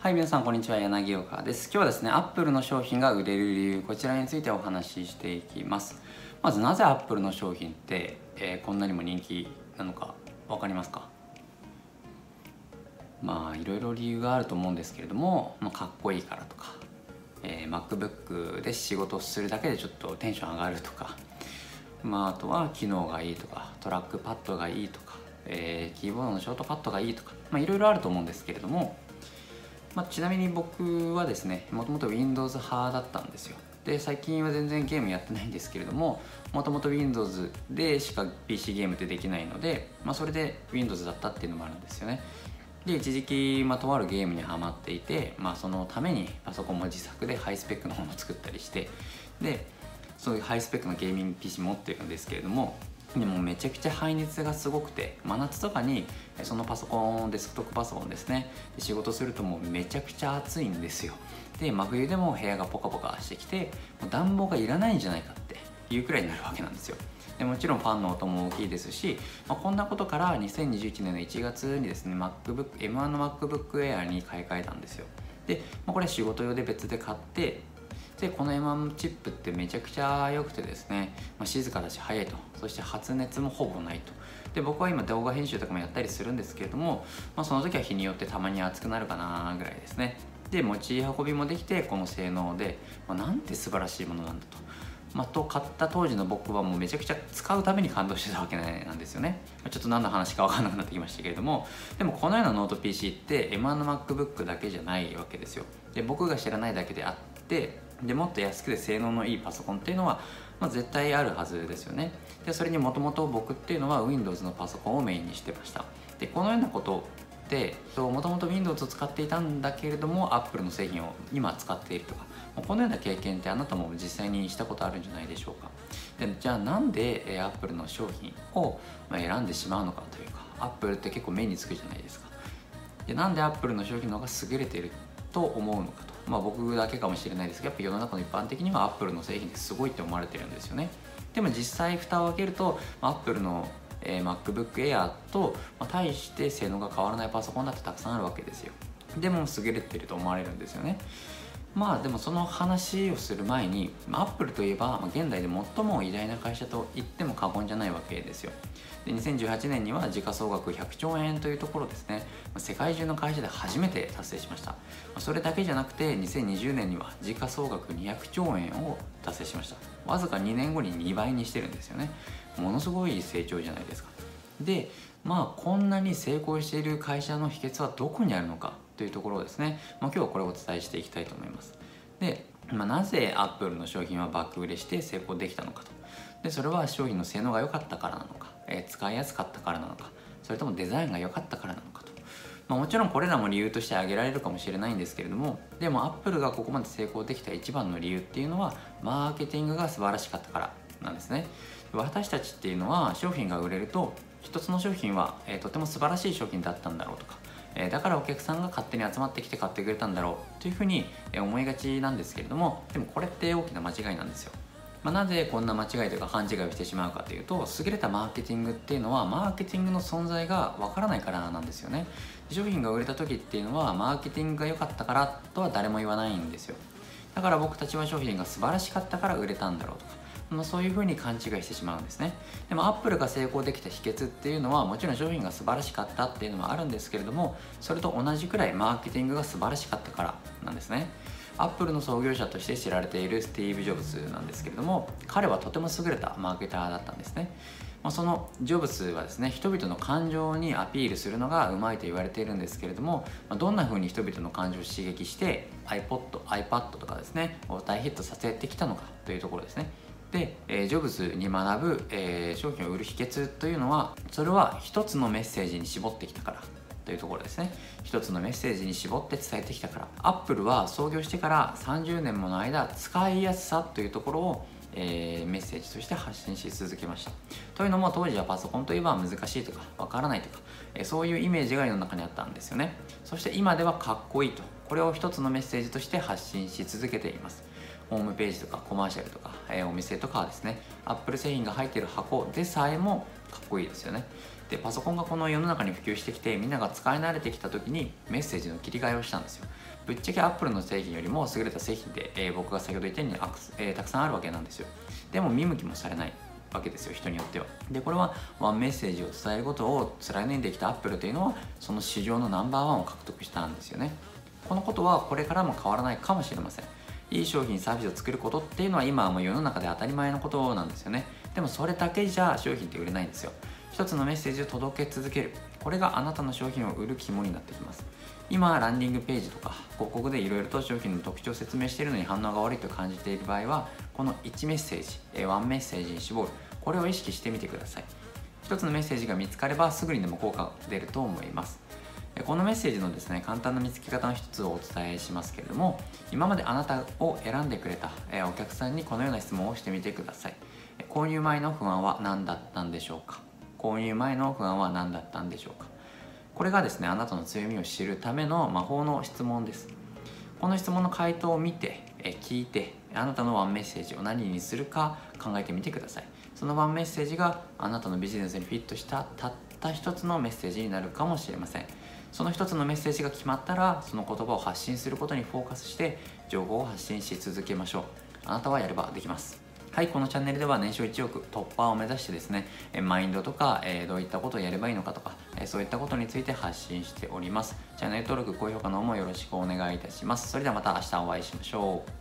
はい、皆さんこんにちは。柳岡です。今日はですね、アップルの商品が売れる理由、こちらについてお話ししていきます。まずなぜアップルの商品って、えー、こんなにも人気なのか分かりますか？まあいろいろ理由があると思うんですけれども、まあ、かっこいいからとか、えー、MacBook で仕事するだけでちょっとテンション上がるとか、まあ、あとは機能がいいとかトラックパッドがいいとか、えー、キーボードのショートカットがいいとか、まあ、いろいろあると思うんですけれどもまあ、ちなみに僕はですねもともと Windows 派だったんですよ。で最近は全然ゲームやってないんですけれどももともと Windows でしか PC ゲームってできないので、まあ、それで Windows だったっていうのもあるんですよね。で一時期、まあ、とあるゲームにはまっていて、まあ、そのためにパソコンも自作でハイスペックのものを作ったりしてでそういうハイスペックのゲーミング PC 持ってるんですけれどもでもめちゃくちゃ排熱がすごくて真夏とかにそのパソコンデスクトップパソコンですね。で仕事するともうめちゃくちゃ暑いんですよ。で真冬でも部屋がポカポカしてきてもう暖房がいらないんじゃないかっていうくらいになるわけなんですよ。でもちろんファンの音も大きいですし、まあ、こんなことから2021年の1月にですね MacBook M1 の MacBook Air に買い替えたんですよ。で、まあ、これ仕事用で別で買ってでこの M1 チップってめちゃくちゃ良くてですね、まあ、静かだし早いと。そして発熱もほぼないと。で僕は今動画編集とかもやったりするんですけれども、まあ、その時は日によってたまに熱くなるかなぐらいですね。で持ち運びもできてこの性能で、まあ、なんて素晴らしいものなんだと。まあ、と買った当時の僕はもうめちゃくちゃ使うために感動してたわけなんですよね、ま、ちょっと何の話か分かんなくなってきましたけれども。でもこのようなノート PC って M1 の MacBook だけじゃないわけですよ。で僕が知らないだけであってでもっと安くて性能のいいパソコンっていうのは、まあ、絶対あるはずですよね。でそれにもともと僕っていうのは Windows のパソコンをメインにしてました。でこのようなことでもともと Windows を使っていたんだけれども Apple の製品を今使っているとか。このような経験ってあなたも実際にしたことあるんじゃないでしょうか。でじゃあなんで Apple の商品を選んでしまうのかというか Apple って結構目につくじゃないですか。でなんで Apple の商品の方が優れていると思うのか。まあ、僕だけかもしれないですけどやっぱ世の中の一般的にはアップルの製品ってすごいって思われてるんですよね。でも実際蓋を開けるとアップルの、え、MacBook Air と、まあ、対して性能が変わらないパソコンだってたくさんあるわけですよ。でも優れてると思われるんですよね。まあでもその話をする前にアップルといえば現代で最も偉大な会社と言っても過言じゃないわけですよ。で2018年には時価総額100兆円というところですね。世界中の会社で初めて達成しました。それだけじゃなくて2020年には時価総額200兆円を達成しました。わずか2年後に2倍にしてるんですよね。ものすごい成長じゃないですか。でまあこんなに成功している会社の秘訣はどこにあるのかというところをですね、まあ、今日はこれをお伝えしていきたいと思います。で、まあ、なぜアップルの商品は爆売れして成功できたのかと。でそれは商品の性能が良かったからなのか、えー、使いやすかったからなのかそれともデザインが良かったからなのかと、まあ、もちろんこれらも理由として挙げられるかもしれないんですけれどもでもアップルがここまで成功できた一番の理由っていうのはマーケティングが素晴らしかったからなんですね。私たちっていうのは商品が売れると一つの商品は、えー、とても素晴らしい商品だったんだろうとかえだからお客さんが勝手に集まってきて買ってくれたんだろうというふうに思いがちなんですけれどもでもこれって大きな間違いなんですよ。まあ、なぜこんな間違いというか勘違いをしてしまうかというと優れたマーケティングっていうのはマーケティングの存在がわからないからなんですよね商品が売れた時っていうのはマーケティングが良かったからとは誰も言わないんですよだから僕たちは商品が素晴らしかったから売れたんだろうとかまあ、そういうふうに勘違いしてしまうんですね。でもアップルが成功できた秘訣っていうのはもちろん商品が素晴らしかったっていうのはあるんですけれどもそれと同じくらいマーケティングが素晴らしかったからなんですね。アップルの創業者として知られているスティーブ・ジョブズなんですけれども彼はとても優れたマーケターだったんですね。まあ、そのジョブズはですね人々の感情にアピールするのがうまいと言われているんですけれども、まあ、どんな風に人々の感情を刺激して iPod、iPad とかですねを大ヒットさせてきたのかというところですね。で、え、ジョブズに学ぶ、え、商品を売る秘訣というのはそれは一つのメッセージに絞ってきたからというところですね。一つのメッセージに絞って伝えてきたから。アップルは創業してから30年もの間使いやすさというところをえー、メッセージとして発信し続けました。というのも当時はパソコンといえば難しいとかわからないとか、えー、そういうイメージが世の中にあったんですよね。そして今ではかっこいいと。これを一つのメッセージとして発信し続けています。ホームページとかコマーシャルとか、えー、お店とかですねアップル製品が入っている箱でさえもかっこいいですよね。でパソコンがこの世の中に普及してきてみんなが使い慣れてきた時にメッセージの切り替えをしたんですよ。ぶっちゃけアップルの製品よりも優れた製品で、えー、僕が先ほど言ったようにアクス、えー、たくさんあるわけなんですよ。でも見向きもされないわけですよ人によっては。でこれはワンメッセージを伝えることを貫いてきたアップルというのはその市場のナンバーワンを獲得したんですよね。このことはこれからも変わらないかもしれません。いい商品サービスを作ることっていうのは今はもう世の中で当たり前のことなんですよね。でもそれだけじゃ商品って売れないんですよ。一つのメッセージを届け続ける。これがあなたの商品を売る肝になってきます。今ランディングページとか広告でいろいろと商品の特徴を説明しているのに反応が悪いと感じている場合はこの1メッセージ1メッセージに絞る。これを意識してみてください。一つのメッセージが見つかればすぐにでも効果が出ると思います。このメッセージのですね簡単な見つけ方の一つをお伝えしますけれども今まであなたを選んでくれたお客さんにこのような質問をしてみてください。購入前の不安は何だったんでしょうか？購入前の不安は何だったんでしょうか？これがですねあなたの強みを知るための魔法の質問です。この質問の回答を見て聞いてあなたのワンメッセージを何にするか考えてみてください。そのワンメッセージがあなたのビジネスにフィットしたたった一つのメッセージになるかもしれませんその一つのメッセージが決まったらその言葉を発信することにフォーカスして情報を発信し続けましょうあなたはやればできますはい、このチャンネルでは年商1億突破を目指してですね、マインドとか、えどういったことをやればいいのかとか、えそういったことについて発信しております。チャンネル登録、高評価の方もよろしくお願いいたします。それではまた明日お会いしましょう。